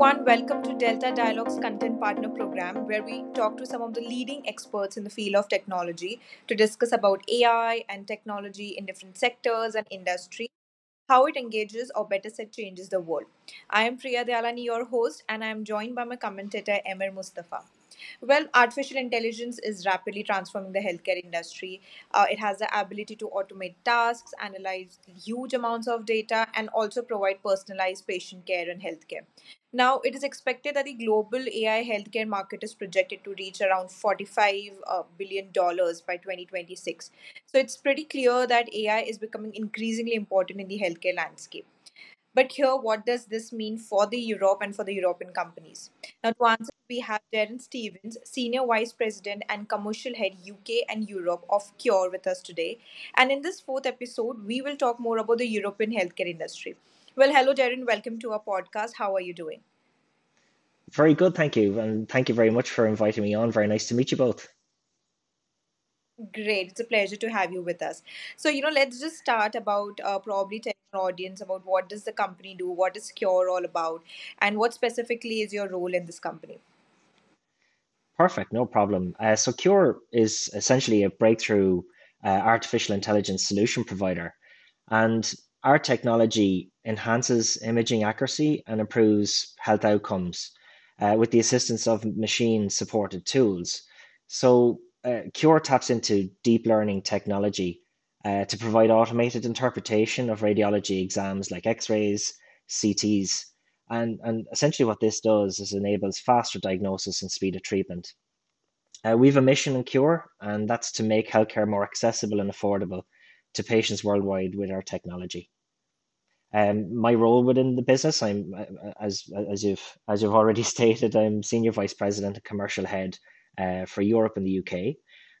everyone. Welcome to Delta Dialogues Content Partner Program, where we talk to some of the leading experts in the field of technology to discuss about AI and technology in different sectors and industries, how it engages or better said changes the world. I am Priya Dialani, your host, and I am joined by my commentator Emir Mustafa. Well, artificial intelligence is rapidly transforming the healthcare industry. Uh, it has the ability to automate tasks, analyze huge amounts of data, and also provide personalized patient care and healthcare. Now, it is expected that the global AI healthcare market is projected to reach around 45 uh, billion dollars by 2026. So, it's pretty clear that AI is becoming increasingly important in the healthcare landscape. But here, what does this mean for the Europe and for the European companies? Now, to answer, we have Darren Stephens, Senior Vice President and Commercial Head UK and Europe of Qure with us today. And in this fourth episode, we will talk more about the European healthcare industry. Well, hello, Darren. Welcome to our podcast. How are you doing? Very good, thank you. And thank you very much for inviting me on. Very nice to meet you both. Great. It's a pleasure to have you with us. So, you know, let's just start about uh, probably telling our audience about what does the company do, what is Qure all about, and what specifically is your role in this company. Perfect, no problem. Uh, so Qure is essentially a breakthrough uh, artificial intelligence solution provider, and our technology enhances imaging accuracy and improves health outcomes uh, with the assistance of machine supported tools. So uh, Qure taps into deep learning technology uh, to provide automated interpretation of radiology exams like X-rays, CTs, and and essentially what this does is enables faster diagnosis and speed of treatment. Uh, we have a mission in Qure, and that's to make healthcare more accessible and affordable to patients worldwide with our technology. Um, my role within the business, I'm uh, as as you've as you've already stated, I'm senior vice president and commercial head uh, for Europe and the UK.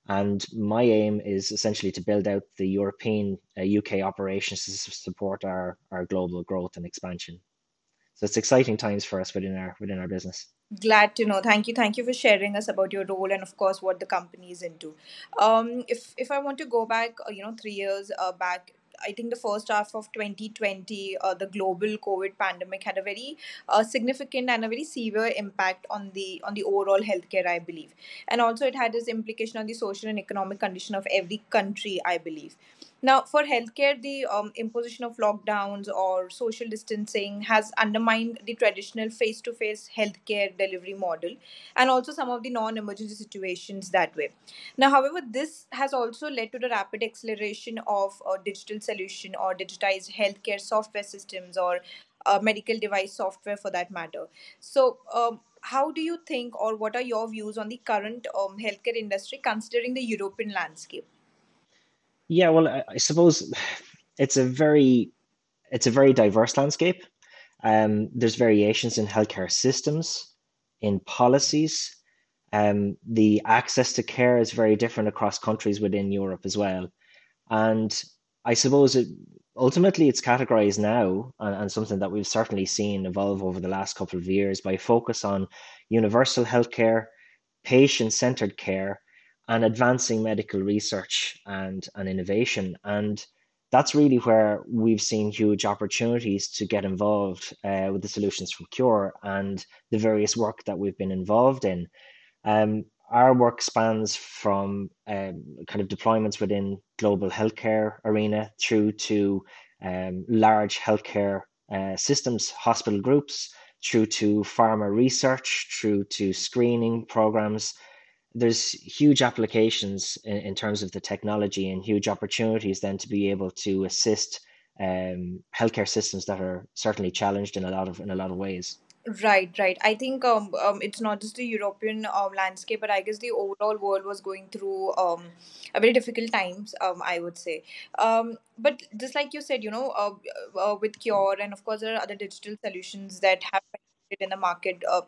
And my aim is essentially to build out the European uh, UK operations to support our, our global growth and expansion. So it's exciting times for us within our within our business. Glad to know. Thank you. Thank you for sharing us about your role and, of course, what the company is into. Um, if if I want to go back, uh, you know, three years uh, back, I think the first half of 2020, uh, the global COVID pandemic had a very uh, significant and a very severe impact on the on the overall healthcare, I believe, and also it had its implication on the social and economic condition of every country, I believe. Now, for healthcare, the um, imposition of lockdowns or social distancing has undermined the traditional face to face healthcare delivery model and also some of the non emergency situations that way. Now, however, this has also led to the rapid acceleration of uh, digital solution or digitized healthcare software systems or uh, medical device software for that matter. So, um, how do you think, or what are your views on the current um, healthcare industry considering the European landscape? Yeah, well, I, suppose it's a very it's a very diverse landscape. Um, there's variations in healthcare systems, in policies. Um, the access to care is very different across countries within Europe as well. And I suppose it ultimately it's categorized now and, and something that we've certainly seen evolve over the last couple of years by focus on universal healthcare, patient-centered care, and advancing medical research and, and innovation. And that's really where we've seen huge opportunities to get involved uh, with the solutions from Qure and the various work that we've been involved in. Um, our work spans from um, kind of deployments within global healthcare arena through to um, large healthcare uh, systems, hospital groups, through to pharma research, through to screening programs, there's huge applications in, in terms of the technology and huge opportunities then to be able to assist um, healthcare systems that are certainly challenged in a lot of in a lot of ways. Right, right. I think um, um, it's not just the European um, landscape, but I guess the overall world was going through um, a very difficult times, um, I would say. Um, but just like you said, you know, uh, uh, with Qure, and of course, there are other digital solutions that have in the market uh,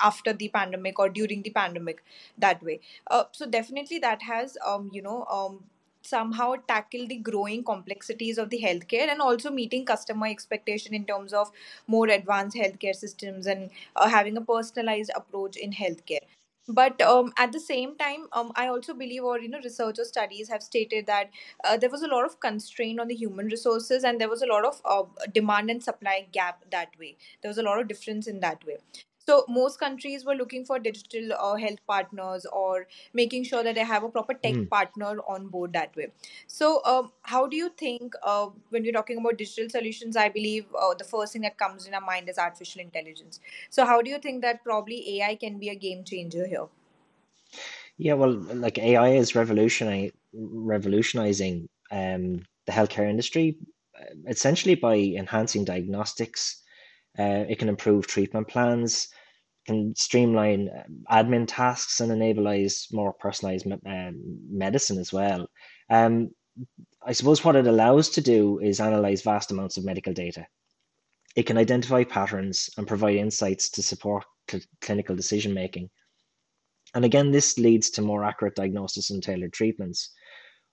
after the pandemic or during the pandemic that way. Uh, so definitely that has um, you know um, somehow tackle the growing complexities of the healthcare and also meeting customer expectation in terms of more advanced healthcare systems and uh, having a personalized approach in healthcare but um, at the same time um, i also believe or you know research or studies have stated that uh, there was a lot of constraint on the human resources and there was a lot of uh, demand and supply gap that way. There was a lot of difference in that way so most countries were looking for digital uh, health partners or making sure that they have a proper tech Mm, partner on board that way. So um, how do you think uh, when we're talking about digital solutions i believe uh, the first thing that comes in our mind is artificial intelligence. So how do you think that probably ai can be a game changer here? Yeah, well, like AI is revolutionizing revolutionizing um, the healthcare industry uh, essentially by enhancing diagnostics. Uh, it can improve treatment plans, can streamline um, admin tasks, and enableize more personalized um, medicine as well. Um, I suppose what it allows to do is analyze vast amounts of medical data. It can identify patterns and provide insights to support cl- clinical decision making. And again, this leads to more accurate diagnosis and tailored treatments.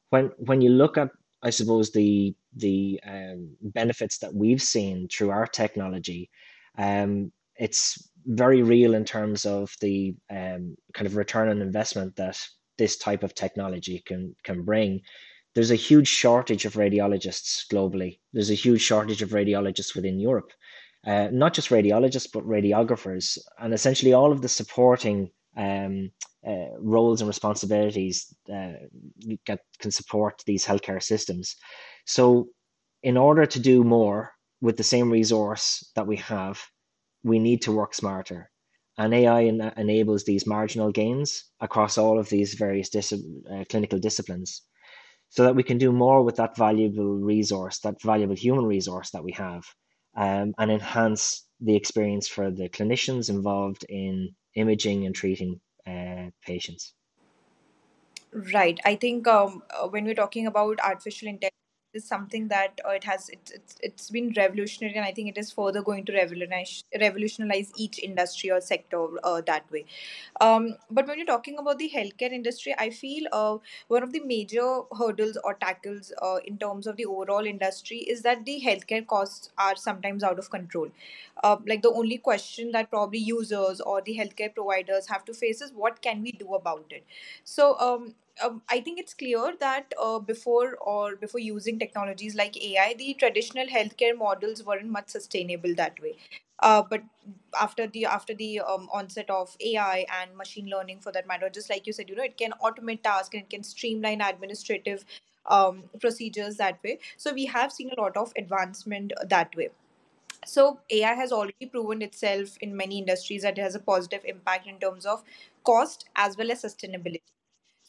When when you look at, I suppose the the um, benefits that we've seen through our technology, um, it's very real in terms of the um, kind of return on investment that this type of technology can can bring. There's a huge shortage of radiologists globally. There's a huge shortage of radiologists within Europe uh, not just radiologists, but radiographers, and essentially all of the supporting um, uh, roles and responsibilities uh, that can support these healthcare systems. So, in order to do more with the same resource that we have, we need to work smarter. And AI en- enables these marginal gains across all of these various dis- uh, clinical disciplines so that we can do more with that valuable resource, that valuable human resource that we have, um, and enhance the experience for the clinicians involved in imaging and treating uh, patients. Right. I think um, uh, when we're talking about artificial intelligence, is something that uh, it has it's, it's it's been revolutionary, and I think it is further going to revolutionize revolutionize each industry or sector uh, that way. Um, but when you're talking about the healthcare industry, I feel uh, one of the major hurdles or tackles uh, in terms of the overall industry is that the healthcare costs are sometimes out of control. Uh, like the only question that probably users or the healthcare providers have to face is what can we do about it? So um, um, I think it's clear that uh, before or before using technologies like AI, the traditional healthcare models weren't much sustainable that way. Uh, but after the after the um, onset of AI and machine learning, for that matter, just like you said, you know, it can automate tasks and it can streamline administrative um, procedures that way. So we have seen a lot of advancement that way. So AI has already proven itself in many industries that it has a positive impact in terms of cost as well as sustainability.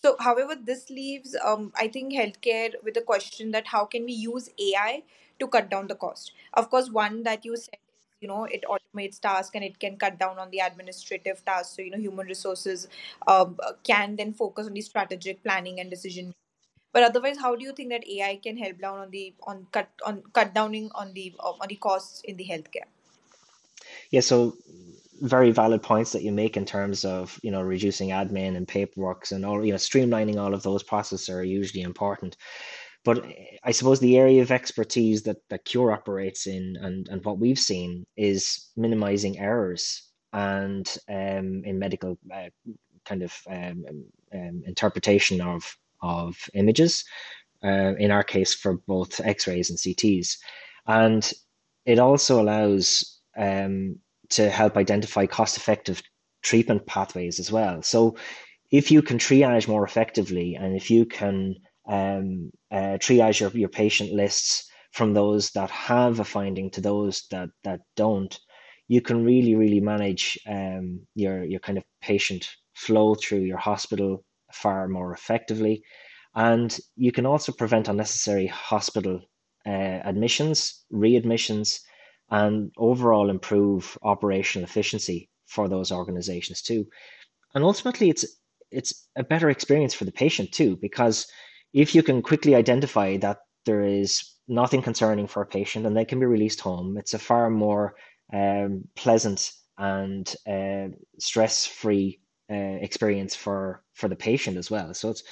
So, however, this leaves, um, I think, healthcare with a question that how can we use AI to cut down the cost? Of course, one that you said you know, it automates tasks and it can cut down on the administrative tasks. So, you know, human resources um, can then focus on the strategic planning and decision. But otherwise, how do you think that AI can help down on the on cut on cut downing on the uh, on the costs in the healthcare? Yeah, so very valid points that you make in terms of you know reducing admin and paperwork and all you know streamlining all of those processes are usually important but I suppose the area of expertise that, that Qure operates in and, and what we've seen is minimizing errors and um, in medical uh, kind of um, um, interpretation of of images. Uh, in our case, for both X-rays and CTs, and it also allows um, to help identify cost-effective treatment pathways as well. So, if you can triage more effectively, and if you can um, uh, triage your, your patient lists from those that have a finding to those that that don't, you can really really manage um, your your kind of patient flow through your hospital far more effectively, and you can also prevent unnecessary hospital uh, admissions, readmissions, and overall improve operational efficiency for those organizations too. And ultimately, it's it's a better experience for the patient too, because if you can quickly identify that there is nothing concerning for a patient and they can be released home, it's a far more um, pleasant and uh, stress-free uh, experience for for the patient as well. So it's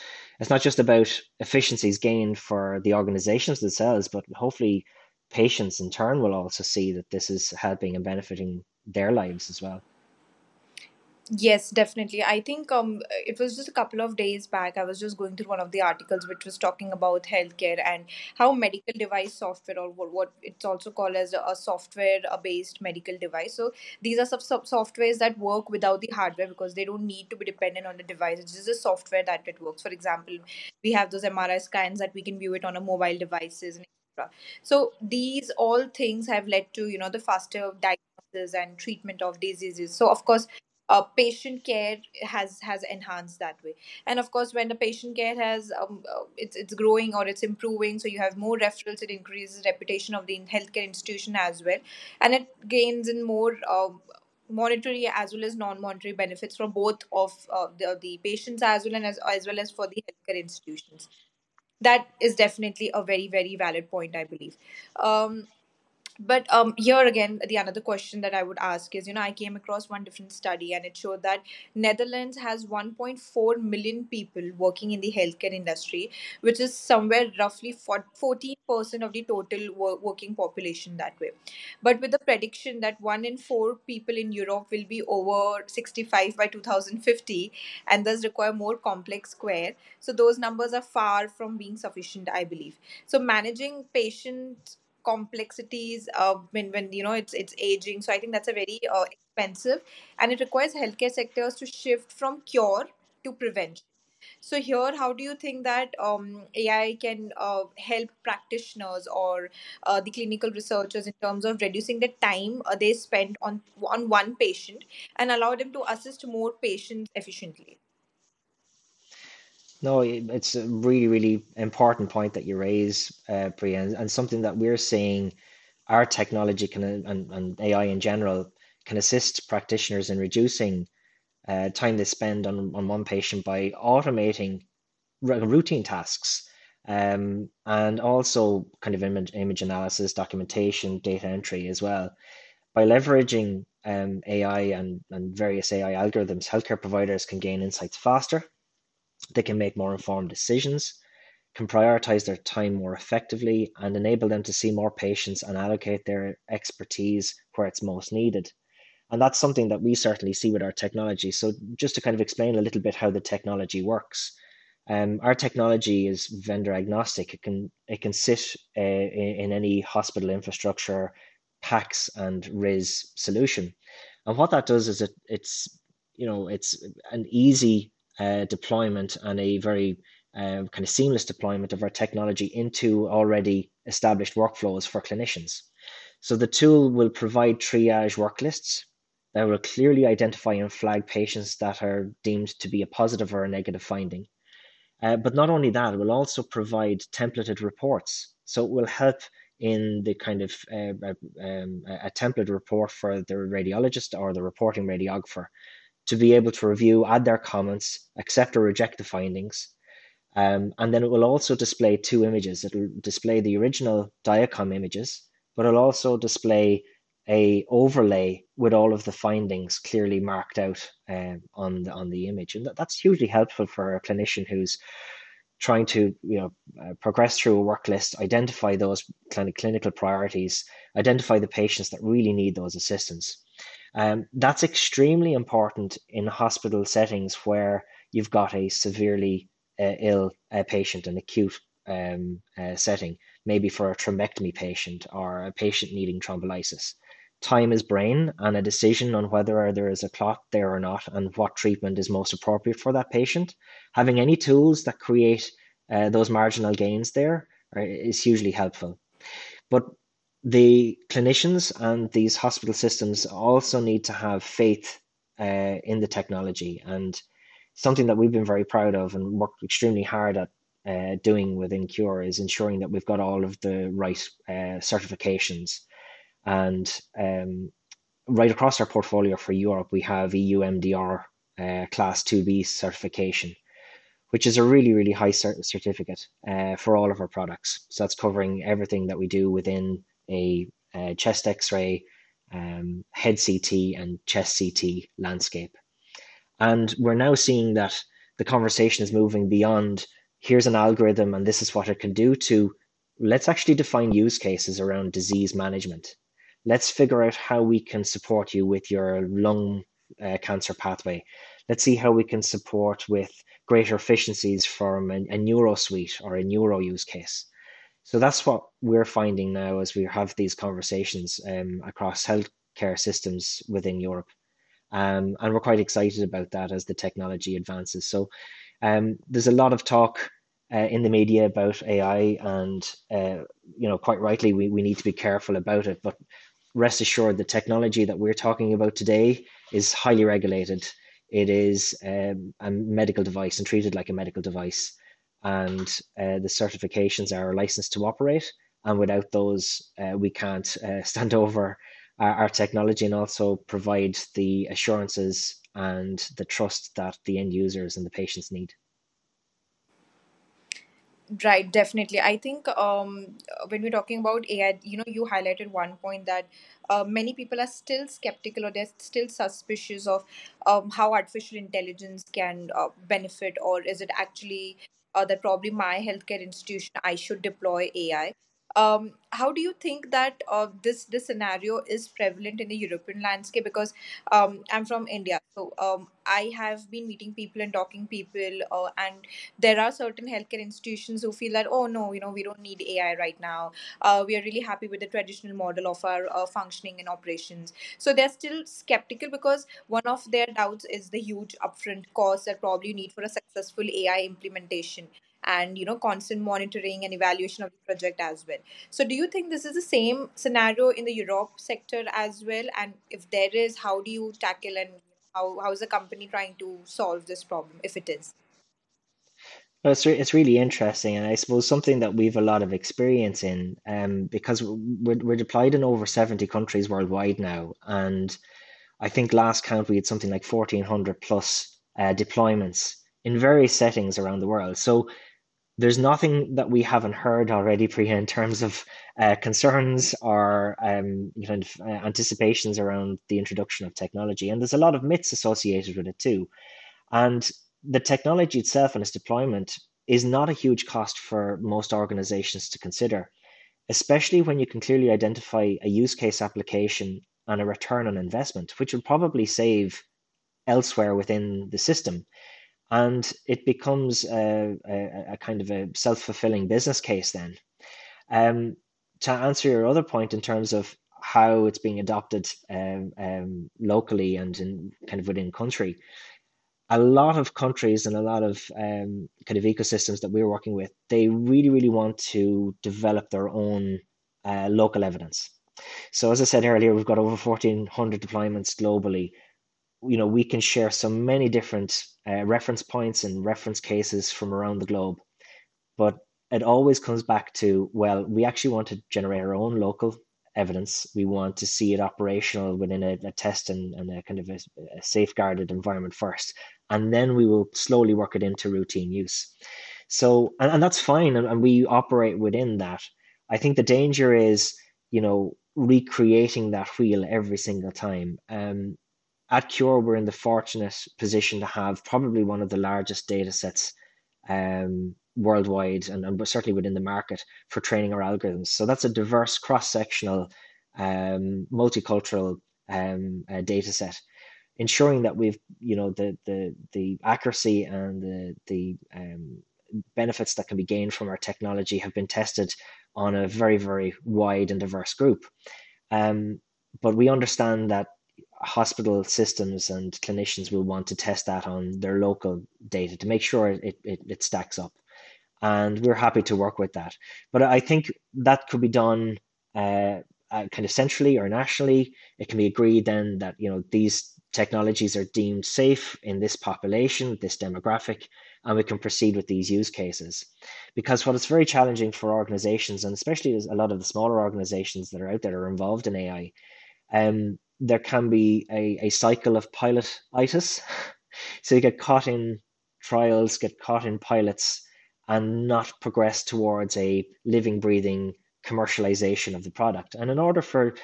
it's not just about efficiencies gained for the organizations themselves, but hopefully patients in turn will also see that this is helping and benefiting their lives as well. Yes, definitely. I think um it was just a couple of days back. I was just going through one of the articles which was talking about healthcare and how medical device software or what, it's also called as a, software based medical device. So these are some softwares that work without the hardware because they don't need to be dependent on the device. It's just a software that it works. For example, we have those MRI scans that we can view it on a mobile devices and So these all things have led to you know the faster diagnosis and treatment of diseases. So of course uh, patient care has has enhanced that way. And of course when the patient care has um, uh, it's it's growing or it's improving so you have more referrals it increases reputation of the healthcare institution as well. And it gains in more uh, monetary as well as non-monetary benefits from both of uh, the, the patients as well and as, as well as for the healthcare institutions that is definitely a very very valid point i believe. Um, but um here again the another question that i would ask is you know i came across one different study and it showed that netherlands has 1.4 million people working in the healthcare industry which is somewhere roughly 14% of the total wo- working population that way. But with the prediction that one in four people in europe will be over 65 by 2050 and thus require more complex care so those numbers are far from being sufficient i believe. So managing patient complexities uh, when when you know it's it's aging. So i think that's a very uh, expensive and it requires healthcare sectors to shift from cure to prevention. So here how do you think that um, ai can uh, help practitioners or uh, the clinical researchers in terms of reducing the time uh, they spend on on one patient and allow them to assist more patients efficiently No, it's a really, really important point that you raise, uh, Priya, and, and something that we're seeing our technology can and, and AI in general can assist practitioners in reducing uh, time they spend on, on one patient by automating routine tasks um, and also kind of image, image analysis, documentation, data entry as well. By leveraging um, AI and, and various AI algorithms, healthcare providers can gain insights faster they can make more informed decisions, can prioritize their time more effectively, and enable them to see more patients and allocate their expertise where it's most needed. And that's something that we certainly see with our technology. So, just to kind of explain a little bit how the technology works, um, our technology is vendor agnostic. It can it can sit uh, in, in any hospital infrastructure, PACS and RIS solution. And what that does is it it's you know it's an easy uh, deployment and a very um, kind of seamless deployment of our technology into already established workflows for clinicians. So the tool will provide triage work lists that will clearly identify and flag patients that are deemed to be a positive or a negative finding. Uh, but not only that, it will also provide templated reports. So it will help in the kind of uh, uh um, a template report for the radiologist or the reporting radiographer to be able to review, add their comments, accept or reject the findings. Um, and then it will also display two images. It'll display the original DICOM images, but it'll also display a overlay with all of the findings clearly marked out um, on the on the image, and that, that's hugely helpful for a clinician who's trying to you know uh, progress through a work list, identify those kind of clinical priorities, identify the patients that really need those assistance. Um, that's extremely important in hospital settings where you've got a severely uh, ill uh, patient, an acute um, uh, setting, maybe for a thrombectomy patient or a patient needing thrombolysis. Time is brain, and a decision on whether there is a clot there or not and what treatment is most appropriate for that patient. Having any tools that create uh, those marginal gains there is are, hugely helpful. But the clinicians and these hospital systems also need to have faith uh, in the technology and something that we've been very proud of and worked extremely hard at uh, doing within Qure is ensuring that we've got all of the right uh, certifications. And um, right across our portfolio for Europe we have EU MDR uh, class 2B certification which is a really really high cert- certificate uh, for all of our products. So that's covering everything that we do within a, a chest X-ray, um, head CT, and chest CT landscape. And we're now seeing that the conversation is moving beyond here's an algorithm and this is what it can do to let's actually define use cases around disease management. Let's figure out how we can support you with your lung uh, cancer pathway. Let's see how we can support with greater efficiencies from a, a neuro suite or a neuro use case. So that's what we're finding now as we have these conversations um, across healthcare systems within Europe. Um, and we're quite excited about that as the technology advances. So um, there's a lot of talk uh, in the media about AI, and uh, you know, quite rightly, we, we need to be careful about it. But rest assured, the technology that we're talking about today is highly regulated. It is um, a medical device and treated like a medical device, and uh, the certifications are licensed to operate. And without those, uh, we can't uh, stand over our, our technology and also provide the assurances and the trust that the end users and the patients need. Right, definitely. I think um, when we're talking about AI, you know, you highlighted one point that uh, many people are still skeptical or they're still suspicious of um, how artificial intelligence can uh, benefit, or is it actually uh, that probably my healthcare institution I should deploy AI? Um, how do you think that uh, this this scenario is prevalent in the European landscape? Because um, I'm from India, so um, I have been meeting people and talking people, uh, and there are certain healthcare institutions who feel that oh no, you know we don't need AI right now. Uh, we are really happy with the traditional model of our uh, functioning and operations. So they're still skeptical because one of their doubts is the huge upfront cost that probably you need for a successful AI implementation and you know constant monitoring and evaluation of the project as well. So do you think this is the same scenario in the europe sector as well? And if there is how do you tackle and how, how is the company trying to solve this problem if it is? Well, it's, re- it's really interesting, and I suppose something that we've a lot of experience in, um, because we're, we're deployed in over 70 countries worldwide now, and I think last count we had something like 1,400 plus uh, deployments in various settings around the world. So there's nothing that we haven't heard already, Priya, in terms of uh, concerns or um, kind of uh, anticipations around the introduction of technology. And there's a lot of myths associated with it too. And the technology itself and its deployment is not a huge cost for most organizations to consider, especially when you can clearly identify a use case application and a return on investment, which will probably save elsewhere within the system and it becomes a, a, a kind of a self-fulfilling business case then. Um, to answer your other point in terms of how it's being adopted um, um, locally and in kind of within country a lot of countries and a lot of um, kind of ecosystems that we're working with they really really want to develop their own uh, local evidence. So as i said earlier we've got over 1400 deployments globally you know we can share so many different uh, reference points and reference cases from around the globe. But it always comes back to well we actually want to generate our own local evidence. We want to see it operational within a, a test and, and, a kind of a, a safeguarded environment first and then we will slowly work it into routine use. So and, and that's fine and, and we operate within that. I think the danger is you know recreating that wheel every single time. Um, at Qure, we're in the fortunate position to have probably one of the largest data sets um, worldwide and, and certainly within the market for training our algorithms. So that's a diverse, cross sectional, um, multicultural um, uh, data set, ensuring that we've, you know, the, the, the accuracy and the, the um, benefits that can be gained from our technology have been tested on a very, very wide and diverse group. Um, but we understand that hospital systems and clinicians will want to test that on their local data to make sure it, it, it stacks up. And we're happy to work with that. But I think that could be done uh, uh, kind of centrally or nationally. It can be agreed then that you know these technologies are deemed safe in this population, this demographic, and we can proceed with these use cases. Because what is very challenging for organizations, and especially a lot of the smaller organizations that are out there are involved in AI, um, there can be a, a cycle of pilotitis. so you get caught in trials, get caught in pilots, and not progress towards a living, breathing commercialization of the product. And in order for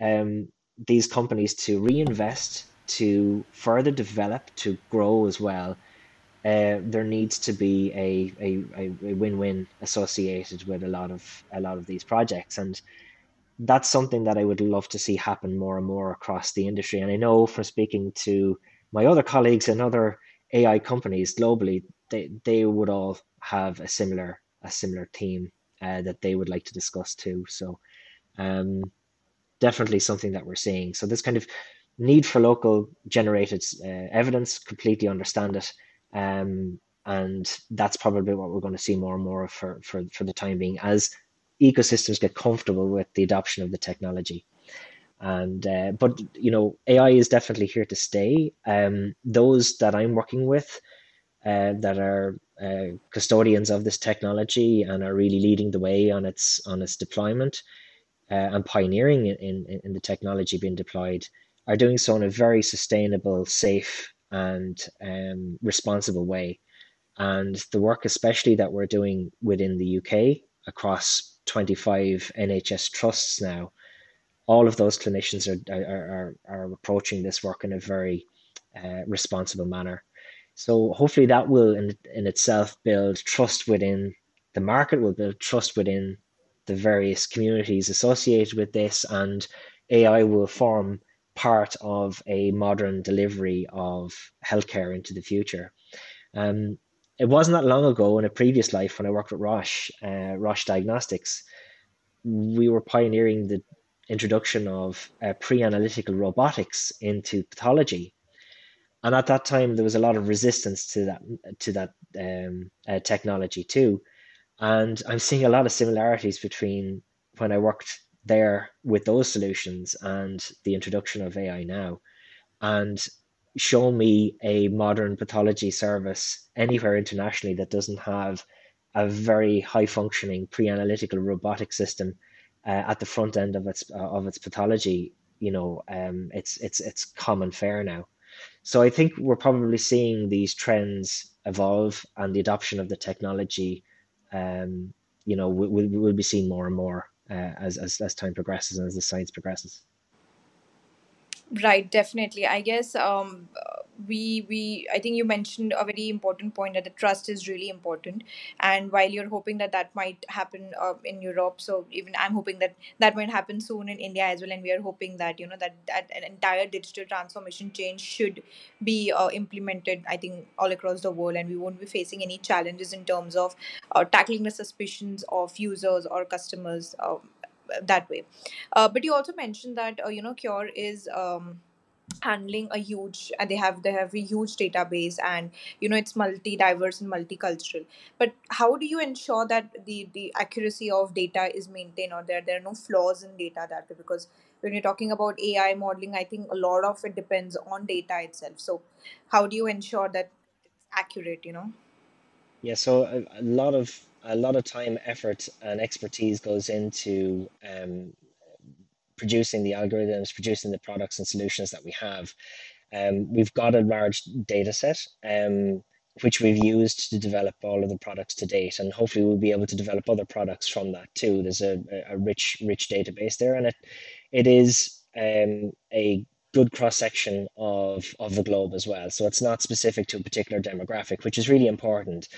um, these companies to reinvest, to further develop, to grow as well, uh, there needs to be a, a, a win-win associated with a lot of a lot of these projects. And that's something that I would love to see happen more and more across the industry. And I know from speaking to my other colleagues and other AI companies globally, they, they would all have a similar a similar theme uh, that they would like to discuss too. So um, definitely something that we're seeing. So this kind of need for local generated uh, evidence, completely understand it. Um, and that's probably what we're going to see more and more for, for, for the time being as ecosystems get comfortable with the adoption of the technology. And uh, but you know, AI is definitely here to stay. Um, those that I'm working with uh, that are uh, custodians of this technology and are really leading the way on its on its deployment uh, and pioneering in, in, in the technology being deployed are doing so in a very sustainable, safe, and um, responsible way. And the work, especially that we're doing within the UK across 25 NHS trusts now, all of those clinicians are, are, are, are approaching this work in a very uh, responsible manner. So hopefully that will in, in itself build trust within the market, will build trust within the various communities associated with this, and AI will form part of a modern delivery of healthcare into the future. Um, it wasn't that long ago in a previous life when I worked with Roche, uh, Roche Diagnostics, we were pioneering the introduction of uh, pre-analytical robotics into pathology. And at that time, there was a lot of resistance to that to that um, uh, technology too. And I'm seeing a lot of similarities between when I worked there with those solutions and the introduction of AI now. And show me a modern pathology service anywhere internationally that doesn't have a very high functioning pre analytical robotic system uh, at the front end of its uh, of its pathology. You know, um, it's it's it's common fare now. So I think we're probably seeing these trends evolve and the adoption of the technology. Um, you know, we, we, will be seeing more and more uh, as, as, as time progresses and as the science progresses. Right, definitely. I guess um, we we I think you mentioned a very important point that the trust is really important, and while you're hoping that that might happen uh, in Europe, so even I'm hoping that that might happen soon in India as well, and we are hoping that you know that that an entire digital transformation change should be uh, implemented. I think all across the world, and we won't be facing any challenges in terms of uh, tackling the suspicions of users or customers. Um, that way. Uh, but you also mentioned that uh, you know Qure is. Um, handling a huge and they have they have a huge database and you know it's multi diverse and multicultural but how do you ensure that the the accuracy of data is maintained or there there are no flaws in data that way because when you're talking about ai modeling i think a lot of it depends on data itself so how do you ensure that it's accurate you know Yeah, so a, a lot of a lot of time, effort, and expertise goes into um, producing the algorithms, producing the products and solutions that we have. Um, we've got a large data set, um, which we've used to develop all of the products to date, and hopefully we'll be able to develop other products from that too. There's a, a rich, rich database there, and it it is um, a good cross section of of the globe as well. So it's not specific to a particular demographic, which is really important.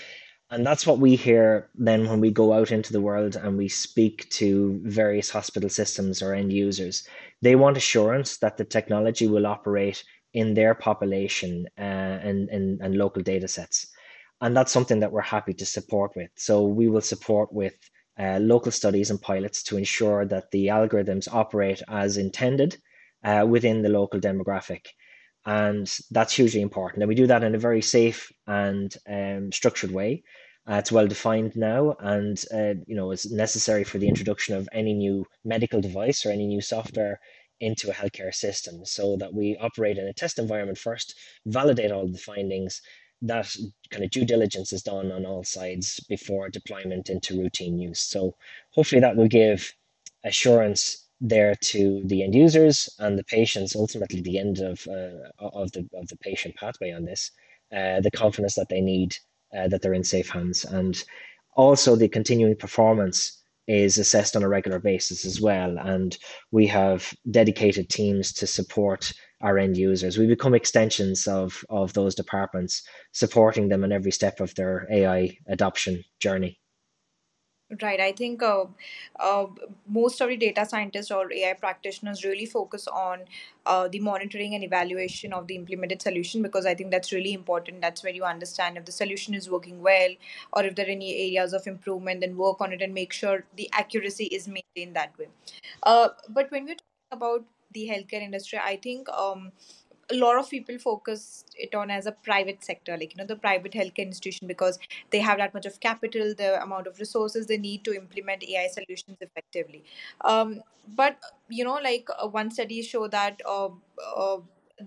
And that's what we hear then when we go out into the world and we speak to various hospital systems or end users. They want assurance that the technology will operate in their population uh, and, and, and local data sets. And that's something that we're happy to support with. So we will support with uh, local studies and pilots to ensure that the algorithms operate as intended uh, within the local demographic and that's hugely important. And we do that in a very safe and um, structured way. Uh, it's well defined now, and uh, you know it's necessary for the introduction of any new medical device or any new software into a healthcare system, so that we operate in a test environment first, validate all the findings. That kind of due diligence is done on all sides before deployment into routine use. So hopefully that will give assurance there to the end users and the patients, ultimately the end of uh, of the of the patient pathway on this, uh, the confidence that they need uh, that they're in safe hands, and also the continuing performance is assessed on a regular basis as well. And we have dedicated teams to support our end users. We become extensions of of those departments, supporting them in every step of their AI adoption journey. Right. I think uh, uh, most of the data scientists or AI practitioners really focus on uh, the monitoring and evaluation of the implemented solution because I think that's really important. That's where you understand if the solution is working well or if there are any areas of improvement, then work on it and make sure the accuracy is maintained that way. Uh, but when we're talking about the healthcare industry, I think um, a lot of people focus it on as a private sector, like you know the private healthcare institution, because they have that much of capital, the amount of resources they need to implement AI solutions effectively. Um, but you know, like uh, one study show that uh, uh,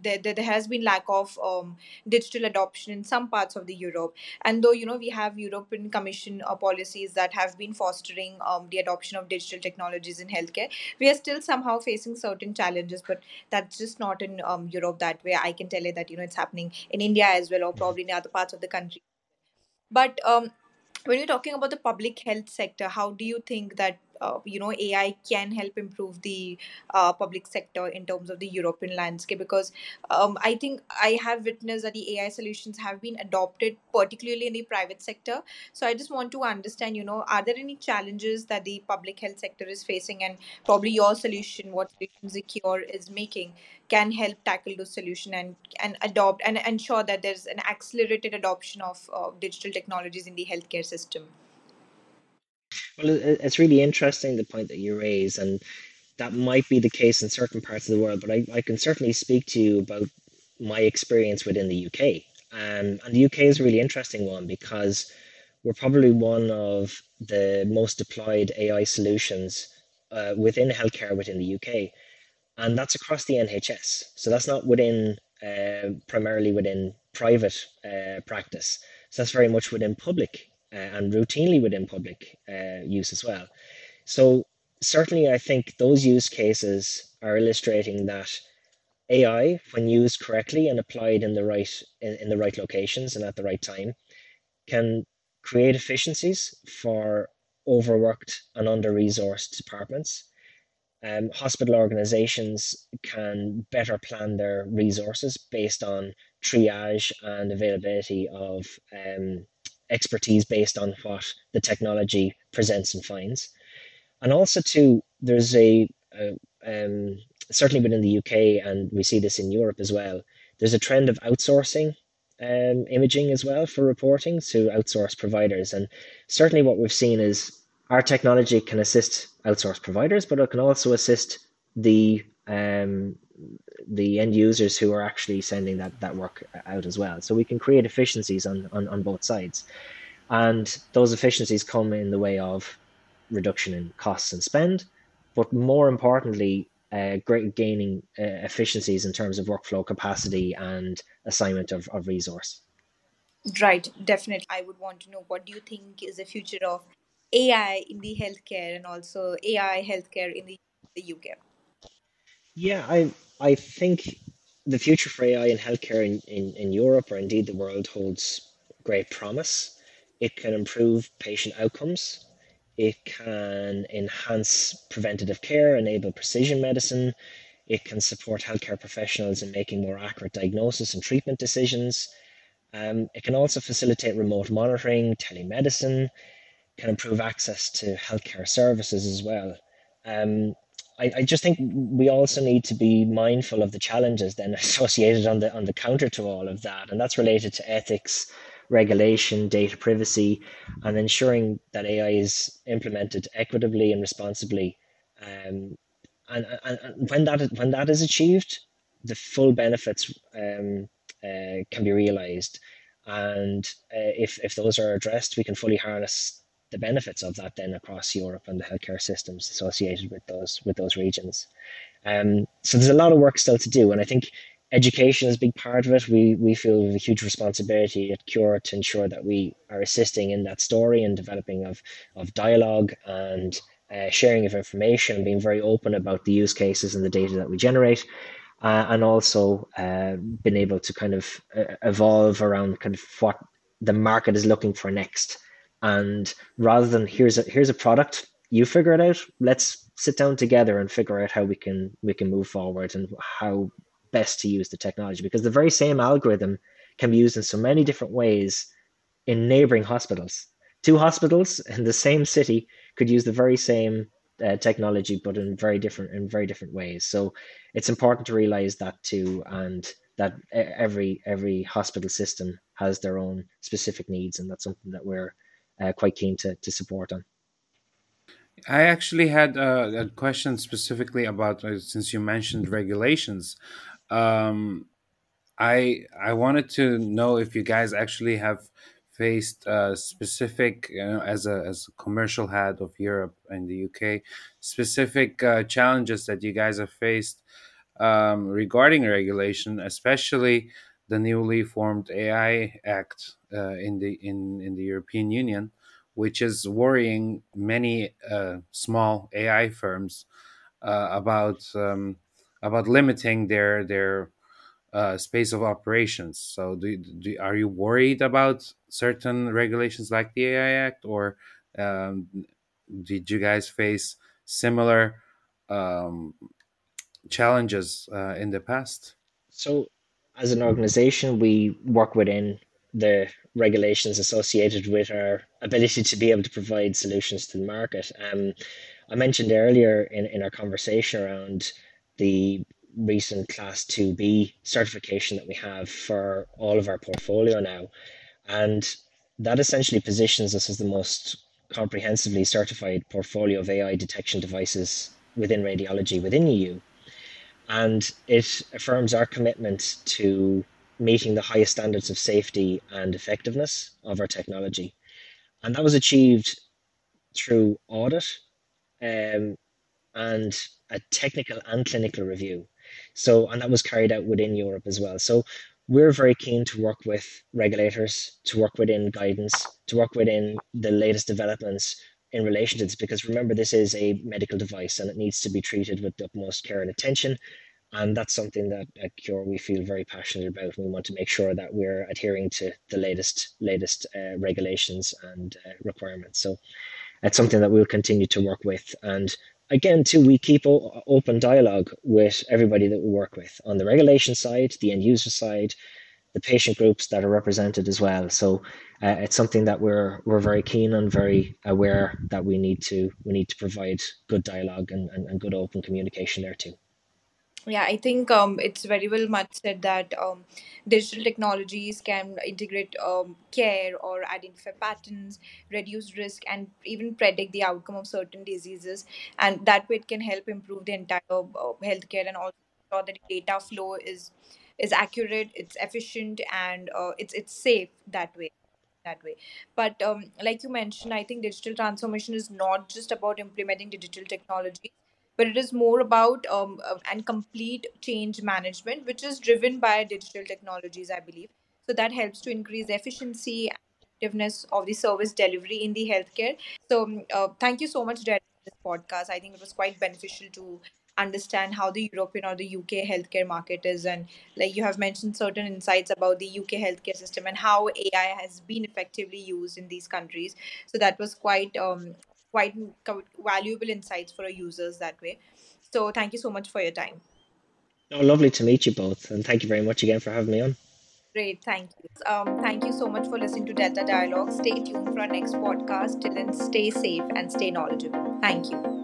there, there, there has been lack of um, digital adoption in some parts of the Europe. And though you know we have European Commission uh, policies that have been fostering um, the adoption of digital technologies in healthcare, we are still somehow facing certain challenges. But that's just not in um, Europe that way. I can tell you that you know it's happening in India as well, or probably in other parts of the country but um, when you're talking about the public health sector, how do you think that uh, you know AI can help improve the uh, public sector in terms of the European landscape? Because um, I think I have witnessed that the AI solutions have been adopted, particularly in the private sector. So I just want to understand, you know, are there any challenges that the public health sector is facing, and probably your solution, what Secure is making, can help tackle those solution and and adopt and ensure that there's an accelerated adoption of uh, digital technologies in the healthcare system. Well, it's really interesting the point that you raise, and that might be the case in certain parts of the world, but I, I can certainly speak to you about my experience within the UK. Um, and the UK is a really interesting one because we're probably one of the most deployed AI solutions uh, within healthcare within the UK, and that's across the NHS. So that's not within uh, primarily within private uh, practice. So that's very much within public and routinely within public uh, use as well. So certainly, I think those use cases are illustrating that AI, when used correctly and applied in the right in, in the right locations and at the right time, can create efficiencies for overworked and under-resourced departments. Um, hospital organizations can better plan their resources based on triage and availability of um, expertise based on what the technology presents and finds and also too there's a, a um, certainly within the UK and we see this in Europe as well. There's a trend of outsourcing um, imaging as well for reporting to outsource providers, and certainly what we've seen is our technology can assist outsource providers, but it can also assist the um, the end users who are actually sending that, that work out as well. So we can create efficiencies on, on, on both sides. And those efficiencies come in the way of reduction in costs and spend, but more importantly, uh, great gaining uh, efficiencies in terms of workflow capacity and assignment of, of resource. Right, definitely. I would want to know what do you think is the future of AI in the healthcare and also AI healthcare in the, the UK? Yeah, I I think the future for AI in healthcare in, in, in Europe or indeed the world holds great promise. It can improve patient outcomes. It can enhance preventative care, enable precision medicine. It can support healthcare professionals in making more accurate diagnosis and treatment decisions. Um, it can also facilitate remote monitoring, telemedicine, can improve access to healthcare services as well. Um, I, I just think we also need to be mindful of the challenges then associated on the on the counter to all of that, and that's related to ethics, regulation, data privacy, and ensuring that AI is implemented equitably and responsibly. Um, and, and, and when that when that is achieved, the full benefits um, uh, can be realized. And uh, if if those are addressed, we can fully harness the benefits of that then across Europe and the healthcare systems associated with those with those regions. Um, so there's a lot of work still to do, and I think education is a big part of it. We we feel we have a huge responsibility at Qure to ensure that we are assisting in that story and developing of of dialogue and uh, sharing of information, being very open about the use cases and the data that we generate. Uh, and also uh, been able to kind of uh, evolve around kind of what the market is looking for next and rather than here's a here's a product you figure it out. Let's sit down together and figure out how we can we can move forward and how best to use the technology. Because the very same algorithm can be used in so many different ways in neighboring hospitals. Two hospitals in the same city could use the very same uh, technology, but in very different in very different ways. So it's important to realize that too, and that every every hospital system has their own specific needs, and that's something that we're uh, quite keen to to support on. I actually had a, a question specifically about uh, since you mentioned regulations. Um, I I wanted to know if you guys actually have faced uh, specific you know, as a as a commercial head of Europe and the UK specific uh, challenges that you guys have faced um, regarding regulation, especially the newly formed AI Act uh, in the in in the European Union, which is worrying many uh, small AI firms uh, about um, about limiting their their uh, space of operations. So, do, do, are you worried about certain regulations like the AI Act, or um, did you guys face similar um, challenges uh, in the past? So, as an organization, we work within the regulations associated with our ability to be able to provide solutions to the market. Um, I mentioned earlier in, in our conversation around the recent Class 2B certification that we have for all of our portfolio now. And that essentially positions us as the most comprehensively certified portfolio of AI detection devices within radiology within EU. And it affirms our commitment to meeting the highest standards of safety and effectiveness of our technology. And that was achieved through audit um, and a technical and clinical review. So, and that was carried out within Europe as well. So, we're very keen to work with regulators, to work within guidance, to work within the latest developments in relation to this, because remember, this is a medical device and it needs to be treated with the utmost care and attention. And that's something that at Qure we feel very passionate about. We want to make sure that we're adhering to the latest latest uh, regulations and uh, requirements. So it's something that we'll continue to work with. And again, too, we keep o- open dialogue with everybody that we work with on the regulation side, the end user side, the patient groups that are represented as well. So uh, it's something that we're we're very keen and very aware that we need to we need to provide good dialogue and, and, and good open communication there too. Yeah, I think um, it's very well much said that um, digital technologies can integrate um, care or identify patterns, reduce risk, and even predict the outcome of certain diseases. And that way, it can help improve the entire uh, healthcare and also ensure that data flow is is accurate, it's efficient, and uh, it's it's safe that way that way but um, like you mentioned i think digital transformation is not just about implementing digital technology but it is more about um, uh, and complete change management, which is driven by digital technologies, I believe. So that helps to increase efficiency and effectiveness of the service delivery in the healthcare. So um, uh, thank you so much, for this podcast. I think it was quite beneficial to understand how the European or the UK healthcare market is, and like you have mentioned certain insights about the UK healthcare system and how AI has been effectively used in these countries. So that was quite um, quite valuable insights for our users that way. So thank you so much for your time. Oh, lovely to meet you both, and thank you very much again for having me on. Great, thank you. Um, thank you so much for listening to Delta Dialog. Stay tuned for our next podcast. Till then, stay safe and stay knowledgeable. Thank you.